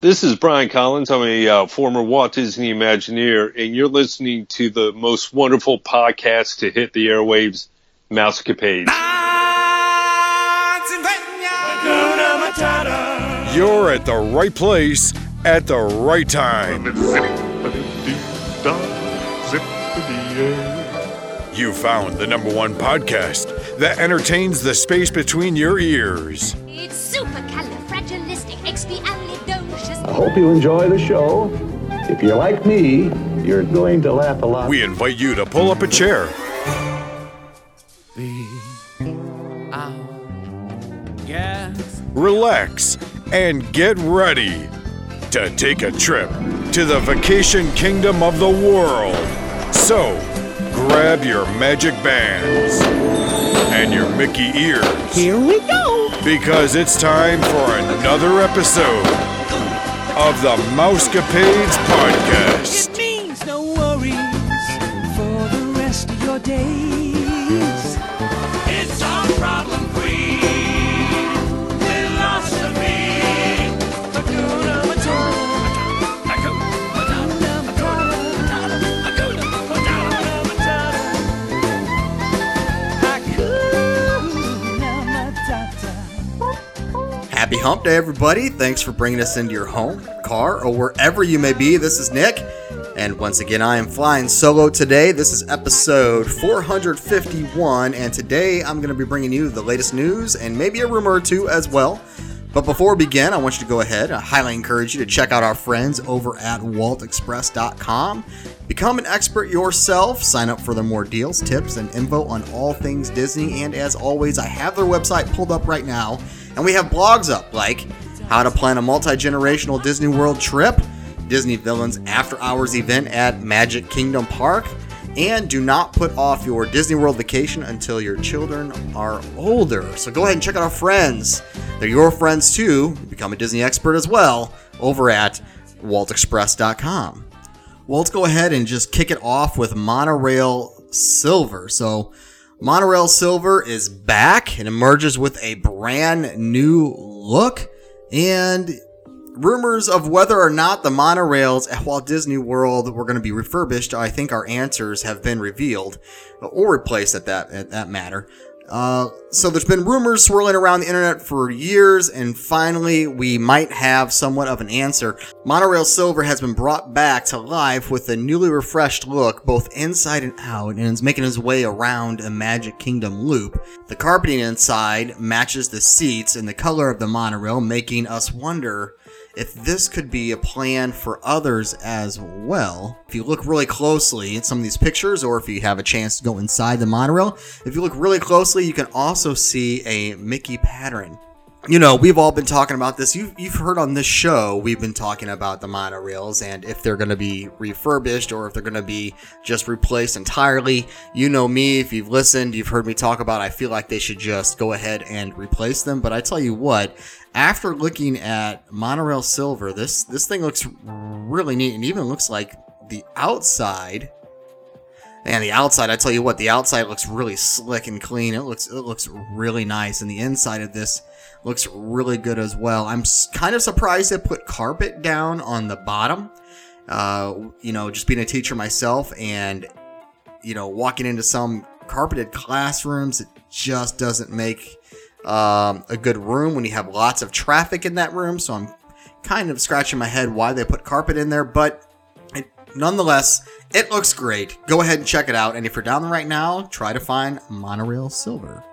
This is Brian Collins. I'm a uh, former Walt Disney Imagineer, and you're listening to the most wonderful podcast to hit the airwaves, Mousecapades. You're at the right place at the right time. You found the number one podcast that entertains the space between your ears. It's supercalifragilisticexpialidocious. I hope you enjoy the show. If you're like me, you're going to laugh a lot. We invite you to pull up a chair, relax, and get ready to take a trip to the vacation kingdom of the world. So, grab your magic bands and your Mickey ears. Here we go. Because it's time for another episode of the Mousecapades Podcast. Happy hump day, everybody. Thanks for bringing us into your home, car, or wherever you may be. This is Nick. And once again, I am flying solo today. This is episode 451. And today I'm going to be bringing you the latest news and maybe a rumor or two as well. But before we begin, I want you to go ahead. I highly encourage you to check out our friends over at waltexpress.com. Become an expert yourself. Sign up for the more deals, tips, and info on all things Disney. And as always, I have their website pulled up right now. And we have blogs up like how to plan a multi generational Disney World trip, Disney Villains After Hours event at Magic Kingdom Park, and do not put off your Disney World vacation until your children are older. So go ahead and check out our friends. They're your friends too. Become a Disney expert as well over at waltexpress.com. Well, let's go ahead and just kick it off with Monorail Silver. So, Monorail Silver is back and emerges with a brand new look. And rumors of whether or not the monorails at Walt Disney World were going to be refurbished, I think our answers have been revealed or replaced at that at that matter. Uh, so there's been rumors swirling around the internet for years, and finally we might have somewhat of an answer. Monorail Silver has been brought back to life with a newly refreshed look, both inside and out, and is making its way around a Magic Kingdom loop. The carpeting inside matches the seats and the color of the monorail, making us wonder if this could be a plan for others as well. If you look really closely at some of these pictures, or if you have a chance to go inside the monorail, if you look really closely, you can also see a Mickey pattern. You know, we've all been talking about this. You've, you've heard on this show, we've been talking about the monorails and if they're going to be refurbished or if they're going to be just replaced entirely. You know me, if you've listened, you've heard me talk about I feel like they should just go ahead and replace them. But I tell you what, after looking at Monorail Silver, this this thing looks really neat and even looks like the outside. And the outside, I tell you what, the outside looks really slick and clean. It looks it looks really nice, and the inside of this looks really good as well. I'm kind of surprised they put carpet down on the bottom. Uh, you know, just being a teacher myself, and you know, walking into some carpeted classrooms, it just doesn't make um, a good room when you have lots of traffic in that room. So I'm kind of scratching my head why they put carpet in there, but it, nonetheless, it looks great. Go ahead and check it out. And if you're down there right now, try to find Monorail Silver.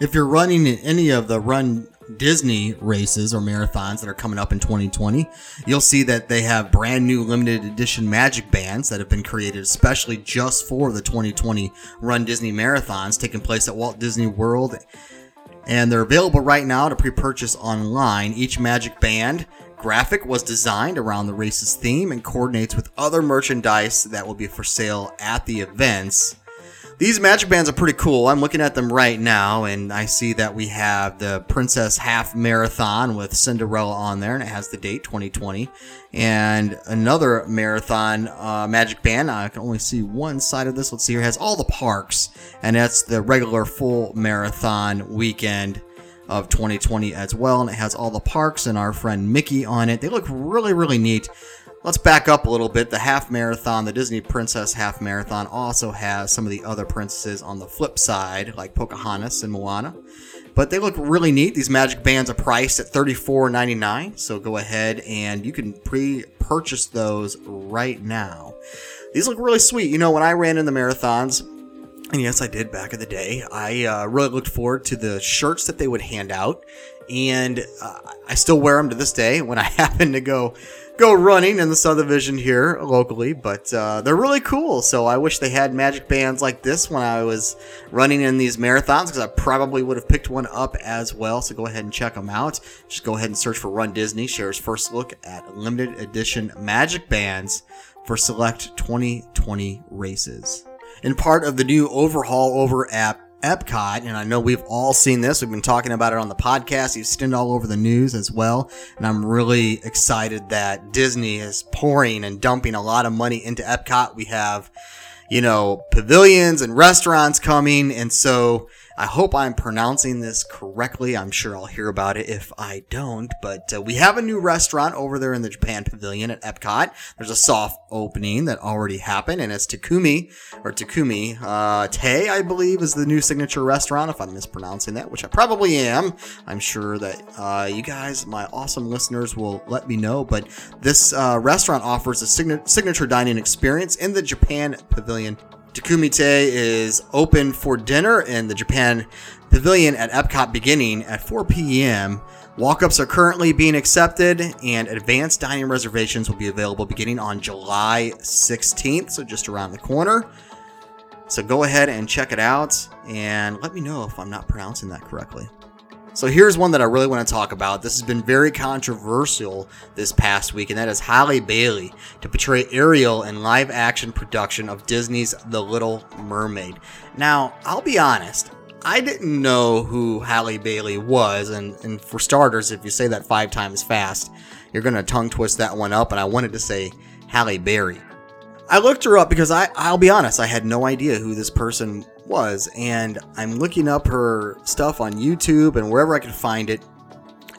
If you're running in any of the Run Disney races or marathons that are coming up in 2020, you'll see that they have brand new limited edition magic bands that have been created especially just for the 2020 Run Disney marathons taking place at Walt Disney World and they're available right now to pre-purchase online. Each Magic Band graphic was designed around the race's theme and coordinates with other merchandise that will be for sale at the events. These magic bands are pretty cool. I'm looking at them right now, and I see that we have the Princess Half Marathon with Cinderella on there, and it has the date 2020. And another marathon uh, magic band. I can only see one side of this. Let's see here. It has all the parks, and that's the regular full marathon weekend of 2020 as well, and it has all the parks and our friend Mickey on it. They look really, really neat. Let's back up a little bit. The half marathon, the Disney Princess half marathon, also has some of the other princesses on the flip side, like Pocahontas and Moana. But they look really neat. These magic bands are priced at $34.99, so go ahead and you can pre purchase those right now. These look really sweet. You know, when I ran in the marathons, and yes, I did back in the day, I uh, really looked forward to the shirts that they would hand out. And uh, I still wear them to this day when I happen to go go running in the subdivision here locally, but uh, they're really cool. So I wish they had magic bands like this when I was running in these marathons because I probably would have picked one up as well. So go ahead and check them out. Just go ahead and search for Run Disney. Share's first look at limited edition magic bands for select 2020 races. And part of the new overhaul over at Epcot, and I know we've all seen this. We've been talking about it on the podcast. You've seen it all over the news as well. And I'm really excited that Disney is pouring and dumping a lot of money into Epcot. We have, you know, pavilions and restaurants coming. And so I hope I'm pronouncing this correctly. I'm sure I'll hear about it if I don't. But uh, we have a new restaurant over there in the Japan Pavilion at Epcot. There's a soft opening that already happened, and it's Takumi or Takumi uh, Te, I believe, is the new signature restaurant. If I'm mispronouncing that, which I probably am, I'm sure that uh, you guys, my awesome listeners, will let me know. But this uh, restaurant offers a sign- signature dining experience in the Japan Pavilion Takumi-Tei is open for dinner in the Japan Pavilion at Epcot beginning at 4 p.m. Walk ups are currently being accepted, and advanced dining reservations will be available beginning on July 16th, so just around the corner. So go ahead and check it out, and let me know if I'm not pronouncing that correctly. So here's one that I really want to talk about. This has been very controversial this past week, and that is Halle Bailey to portray Ariel in live action production of Disney's The Little Mermaid. Now, I'll be honest, I didn't know who Halle Bailey was, and, and for starters, if you say that five times fast, you're going to tongue twist that one up, and I wanted to say Halle Berry. I looked her up because I, I'll be honest, I had no idea who this person was, and I'm looking up her stuff on YouTube and wherever I can find it.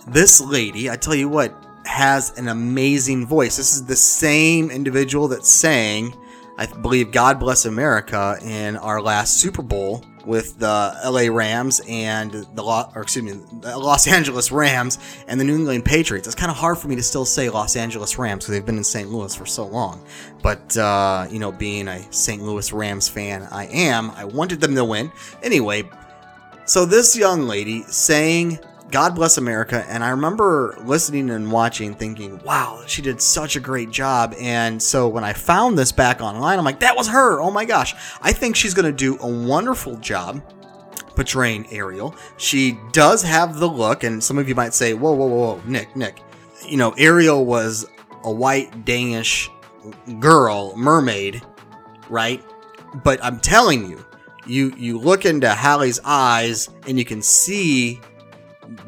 This lady, I tell you what, has an amazing voice. This is the same individual that sang, I believe, God Bless America in our last Super Bowl with the LA Rams and the or excuse me, Los Angeles Rams and the New England Patriots. It's kind of hard for me to still say Los Angeles Rams because they've been in St. Louis for so long. But uh, you know, being a St. Louis Rams fan, I am. I wanted them to win anyway. So this young lady sang God Bless America. And I remember listening and watching thinking, wow, she did such a great job. And so when I found this back online, I'm like, that was her. Oh my gosh. I think she's going to do a wonderful job portraying Ariel. She does have the look. And some of you might say, whoa, whoa, whoa, whoa, Nick, Nick. You know, Ariel was a white Danish girl, mermaid, right? But I'm telling you, you you look into Halle's eyes and you can see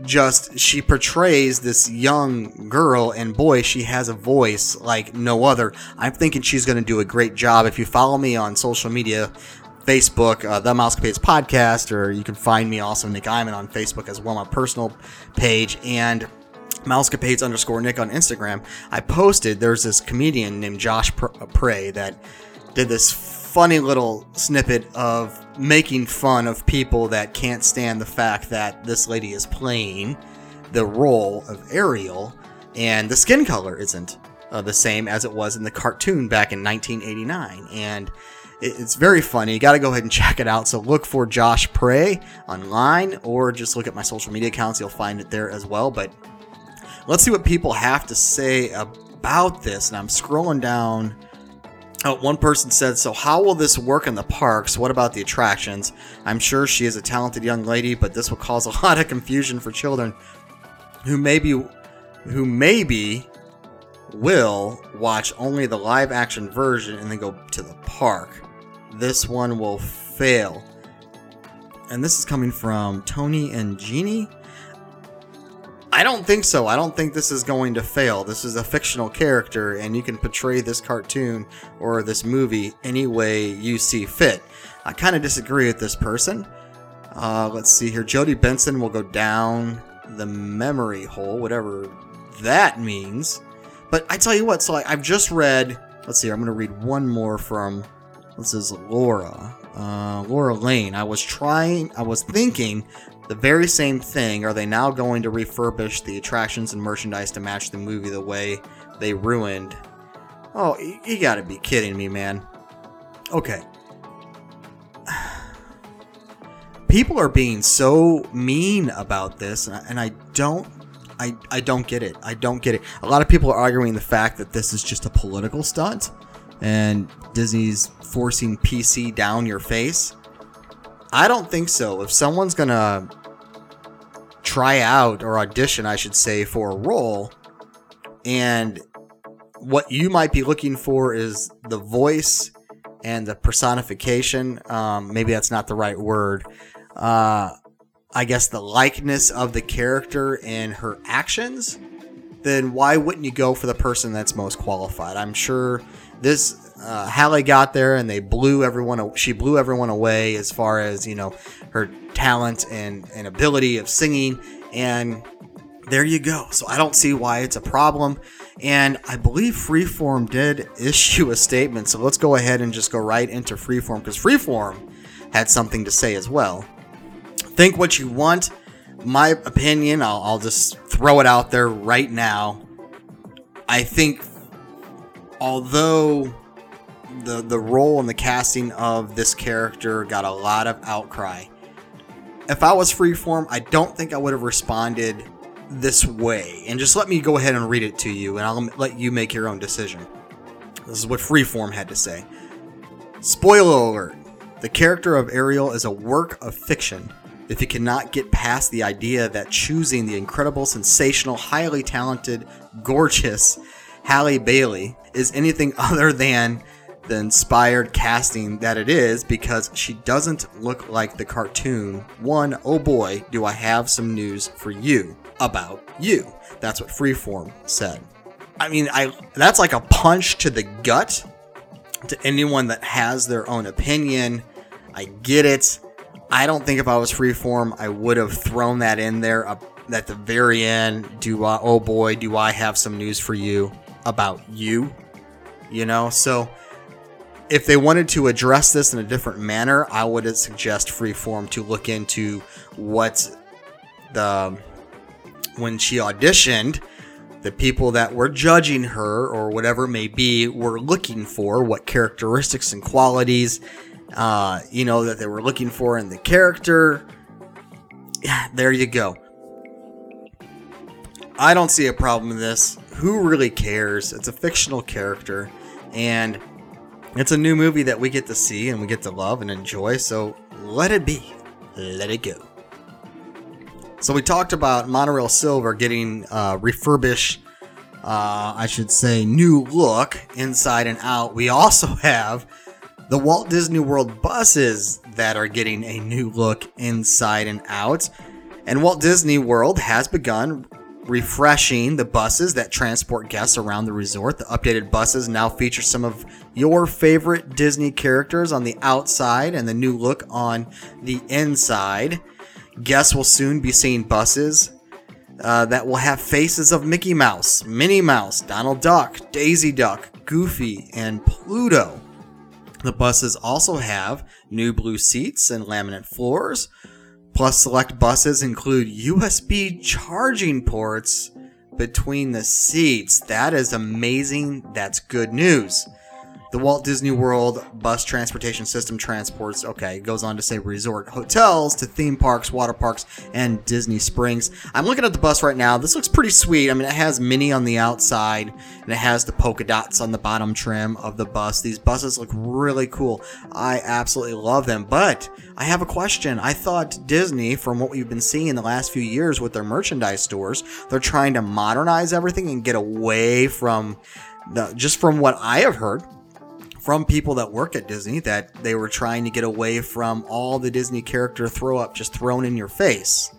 just she portrays this young girl and boy she has a voice like no other. I'm thinking she's going to do a great job. If you follow me on social media facebook uh, the mousecapades podcast or you can find me also nick Iman on facebook as well my personal page and mousecapades underscore nick on instagram. I posted there's this comedian named josh pray that did this funny little snippet of making fun of people that can't stand the fact that this lady is playing the role of Ariel and the skin color isn't uh, the same as it was in the cartoon back in 1989. And it's very funny. You got to go ahead and check it out. So look for Josh Pray online or just look at my social media accounts. You'll find it there as well. But let's see what people have to say about this. And I'm scrolling down Oh, one person said, So, how will this work in the parks? What about the attractions? I'm sure she is a talented young lady, but this will cause a lot of confusion for children who maybe, who maybe will watch only the live action version and then go to the park. This one will fail. And this is coming from Tony and Jeannie. I don't think so. I don't think this is going to fail. This is a fictional character, and you can portray this cartoon or this movie any way you see fit. I kind of disagree with this person. Uh, let's see here. Jodi Benson will go down the memory hole, whatever that means. But I tell you what, so I, I've just read. Let's see. I'm going to read one more from. This is Laura. Uh, Laura Lane. I was trying. I was thinking the very same thing. Are they now going to refurbish the attractions and merchandise to match the movie the way they ruined? Oh, you, you got to be kidding me, man. Okay. People are being so mean about this, and I, and I don't I, I don't get it. I don't get it. A lot of people are arguing the fact that this is just a political stunt and Disney's forcing PC down your face. I don't think so. If someone's to try out or audition, I should say, for a role, and what you might be looking for is the voice and the personification. Um, maybe that's not the right word. Uh, I guess, the likeness of the character and her actions, then why wouldn't you go for the person that's most qualified? I'm sure this uh, Halle got there and they blew everyone. She blew everyone away as far as you know her talent and and ability of singing. And there you go. So I don't see why it's a problem. And I believe Freeform did issue a statement. So let's go ahead and just go right into Freeform because Freeform had something to say as well think what you want. My opinion, I'll, I'll just throw it out there right now. I think, although the the role and the casting of this character got a lot of outcry, if I was freeform, I don't think I would have responded this way. And just let me go ahead and read it to you, and I'll let you make your own decision. This is what Freeform had to say. Spoiler alert the character of Ariel is a work of fiction if you cannot get past the idea that choosing the incredible, sensational, highly talented, gorgeous Halle Bailey is anything other than the inspired casting that it is because she doesn't look like the cartoon. One, oh boy, do I have some news for you about you. That's what Freeform said. I mean, I that's like a punch to the gut to anyone that has their own opinion. I get it. I don't think if I was freeform, I would have thrown that in there at the very end. Do I, oh boy, do I have some news for you about you? You know, so if they wanted to address this in a different manner, I would suggest freeform to look into what the when she auditioned, the people that were judging her or whatever it may be were looking for, what characteristics and qualities uh, you know, that they were looking for in the character. Yeah, there you go. I don't see a problem with this. Who really cares? It's a fictional character, and it's a new movie that we get to see and we get to love and enjoy, so let it be. Let it go. So we talked about Monorail Silver getting uh, refurbished, uh, I should say, new look inside and out. We also have the Walt Disney World buses that are getting a new look inside and out. And Walt Disney World has begun refreshing the buses that transport guests around the resort. The updated buses now feature some of your favorite Disney characters on the outside and the new look on the inside. Guests will soon be seeing buses uh, that will have faces of Mickey Mouse, Minnie Mouse, Donald Duck, Daisy Duck, Goofy, and Pluto. The buses also have new blue seats and laminate floors. Plus, select buses include USB charging ports between the seats. That is amazing. That's good news. The Walt Disney World bus transportation system transports, okay, it goes on to say resort hotels to theme parks, water parks, and Disney Springs. I'm looking at the bus right now. This looks pretty sweet. I mean, it has Minnie on the outside and it has the polka dots on the bottom trim of the bus. These buses look really cool. I absolutely love them. But I have a question. I thought Disney, from what we've been seeing in the last few years with their merchandise stores, they're trying to modernize everything and get away from the, just from what I have heard, from people that work at Disney that they were trying to get away from all the Disney character throw up just thrown in your face.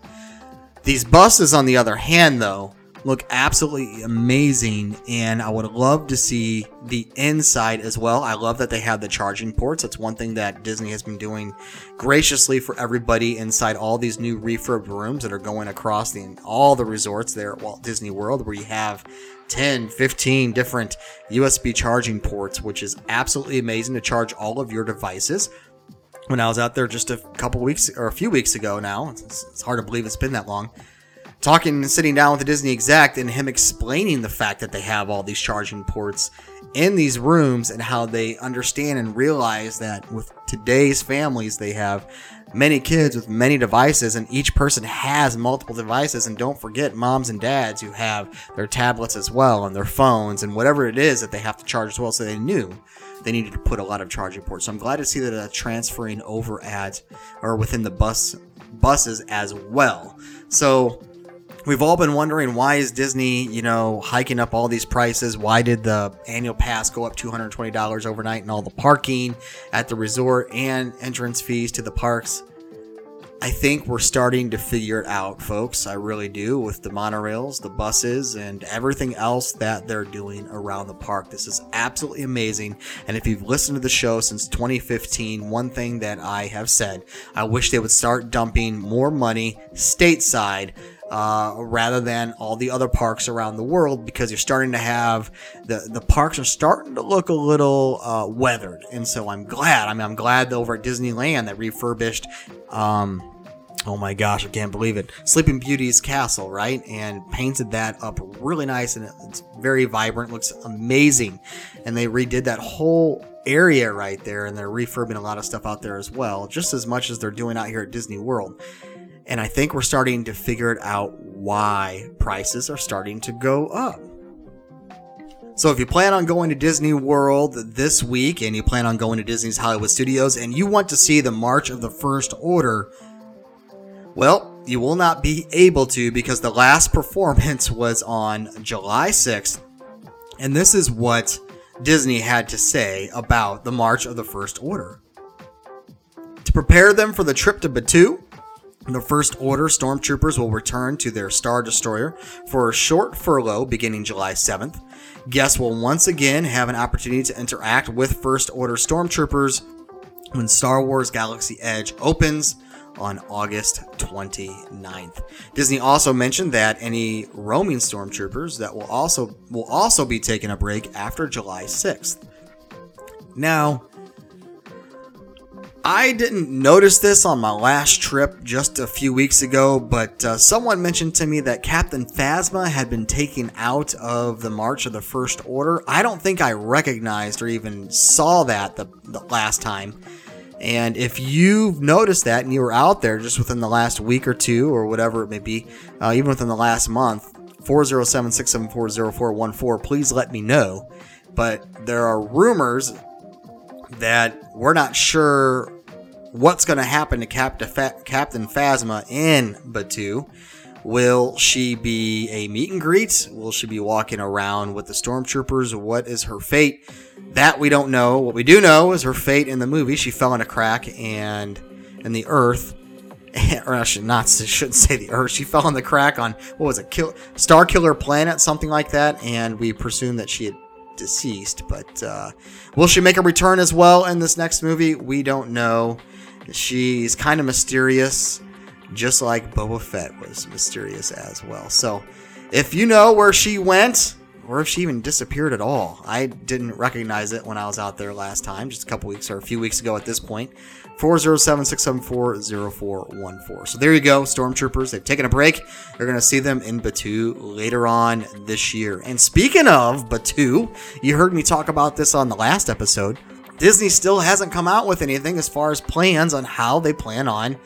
These buses, on the other hand, though, look absolutely amazing, and I would love to see the inside as well. I love that they have the charging ports. That's one thing that Disney has been doing graciously for everybody inside all these new refurbed rooms that are going across the all the resorts there at Walt Disney World, where you have 10, 15 different USB charging ports, which is absolutely amazing to charge all of your devices. When I was out there just a couple weeks or a few weeks ago now, it's, it's hard to believe it's been that long talking and sitting down with the Disney exec and him explaining the fact that they have all these charging ports in these rooms and how they understand and realize that with today's families, they have many kids with many devices and each person has multiple devices. And don't forget moms and dads who have their tablets as well and their phones and whatever it is that they have to charge as well. So they knew they needed to put a lot of charging ports. So I'm glad to see that uh, transferring over at or within the bus buses as well. So we've all been wondering why is Disney, you know, hiking up all these prices? Why did the annual pass go up $220 overnight and all the parking at the resort and entrance fees to the parks? I think we're starting to figure it out, folks. I really do with the monorails, the buses, and everything else that they're doing around the park. This is absolutely amazing. And if you've listened to the show since 2015, one thing that I have said, I wish they would start dumping more money stateside uh, rather than all the other parks around the world because you're starting to have the the parks are starting to look a little uh, weathered, and so I'm glad. I mean, I'm glad over at Disneyland that refurbished. Um, oh my gosh, I can't believe it! Sleeping Beauty's castle, right, and painted that up really nice, and it's very vibrant, looks amazing, and they redid that whole area right there, and they're refurbing a lot of stuff out there as well, just as much as they're doing out here at Disney World. And I think we're starting to figure it out why prices are starting to go up. So if you plan on going to Disney World this week and you plan on going to Disney's Hollywood Studios and you want to see the March of the First Order, well, you will not be able to because the last performance was on July 6th. And this is what Disney had to say about the March of the First Order. To prepare them for the trip to Batuu, the First Order stormtroopers will return to their Star Destroyer for a short furlough beginning July 7th. Guests will once again have an opportunity to interact with First Order stormtroopers when Star Wars Galaxy Edge opens on August 29th. Disney also mentioned that any roaming stormtroopers that will also will also be taking a break after July 6th. Now, I didn't notice this on my last trip just a few weeks ago, but uh, someone mentioned to me that Captain Phasma had been taken out of the March of the First Order. I don't think I recognized or even saw that the, the last time. And if you've noticed that and you were out there just within the last week or two or whatever it may be, uh, even within the last month, 407 674 please let me know. But there are rumors that we're not sure what's going to happen to Captain Phasma in Batuu. Will she be a meet and greet? Will she be walking around with the stormtroopers? What is her fate? That we don't know. What we do know is her fate in the movie. She fell in a crack and in the earth. Or I should not shouldn't say the earth. She fell in the crack on what was it, Kill, Star Killer Planet, something like that, and we presume that she had deceased. But uh, will she make a return as well in this next movie? We don't know. She's kind of mysterious, just like Boba Fett was mysterious as well. So, if you know where she went, or if she even disappeared at all, I didn't recognize it when I was out there last time, just a couple weeks or a few weeks ago at this point. 407 674 0414. So there you go, Stormtroopers. They've taken a break. You're going to see them in Batuu later on this year. And speaking of Batuu, you heard me talk about this on the last episode. Disney still hasn't come out with anything as far as plans on how they plan on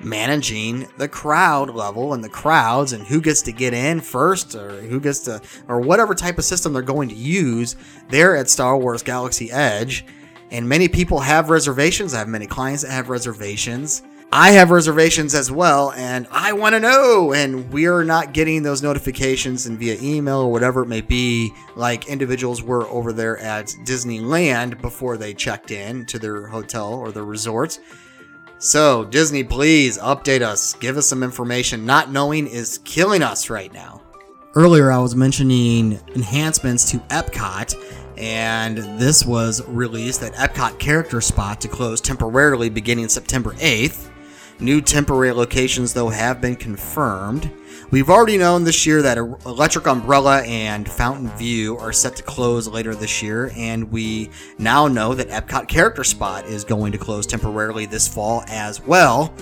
managing the crowd level and the crowds and who gets to get in first or who gets to or whatever type of system they're going to use there at Star Wars Galaxy Edge. And many people have reservations. I have many clients that have reservations. I have reservations as well, and I want to know. And we are not getting those notifications and via email or whatever it may be, like individuals were over there at Disneyland before they checked in to their hotel or their resort. So, Disney, please update us. Give us some information. Not knowing is killing us right now. Earlier, I was mentioning enhancements to Epcot, and this was released at Epcot Character Spot to close temporarily beginning September 8th. New temporary locations, though, have been confirmed. We've already known this year that Electric Umbrella and Fountain View are set to close later this year, and we now know that Epcot Character Spot is going to close temporarily this fall as well.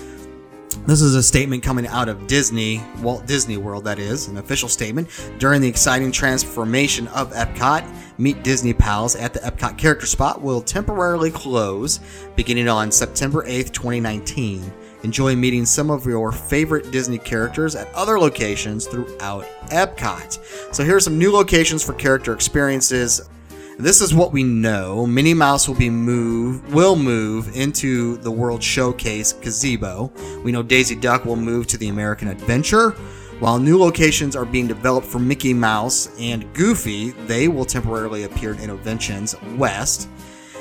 This is a statement coming out of Disney, Walt Disney World, that is, an official statement. During the exciting transformation of Epcot, Meet Disney Pals at the Epcot Character Spot will temporarily close beginning on September 8th, 2019. Enjoy meeting some of your favorite Disney characters at other locations throughout Epcot. So, here are some new locations for character experiences. This is what we know. Minnie Mouse will be move will move into the World Showcase gazebo. We know Daisy Duck will move to the American Adventure. While new locations are being developed for Mickey Mouse and Goofy, they will temporarily appear in Innoventions West.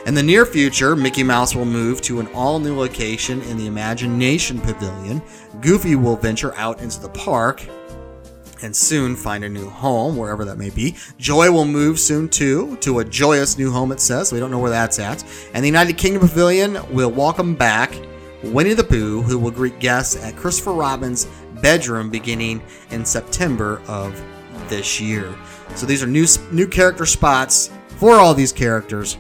In the near future, Mickey Mouse will move to an all new location in the Imagination Pavilion. Goofy will venture out into the park and soon find a new home, wherever that may be. Joy will move soon too, to a joyous new home, it says. We don't know where that's at. And the United Kingdom Pavilion will welcome back Winnie the Pooh, who will greet guests at Christopher Robin's bedroom beginning in September of this year. So these are new new character spots for all these characters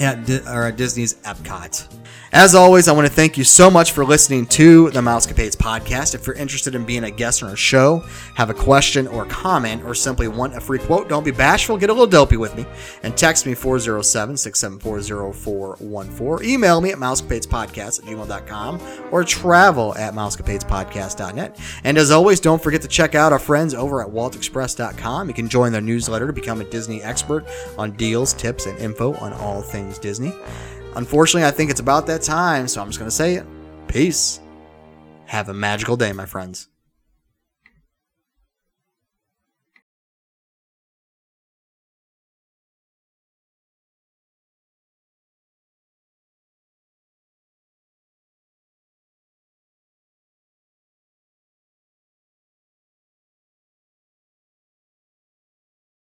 at, or at Disney's Epcot. As always, I want to thank you so much for listening to the Mousecapades podcast. If you're interested in being a guest on our show, have a question or comment, or simply want a free quote, don't be bashful, get a little dopey with me, and text me 407 674 0414. Email me at mousecapadespodcast at gmail.com or travel at mousecapadespodcast.net. And as always, don't forget to check out our friends over at waltexpress.com. You can join their newsletter to become a Disney expert on deals, tips, and info on all things Disney. Unfortunately, I think it's about that time, so I'm just going to say it. Peace. Have a magical day, my friends.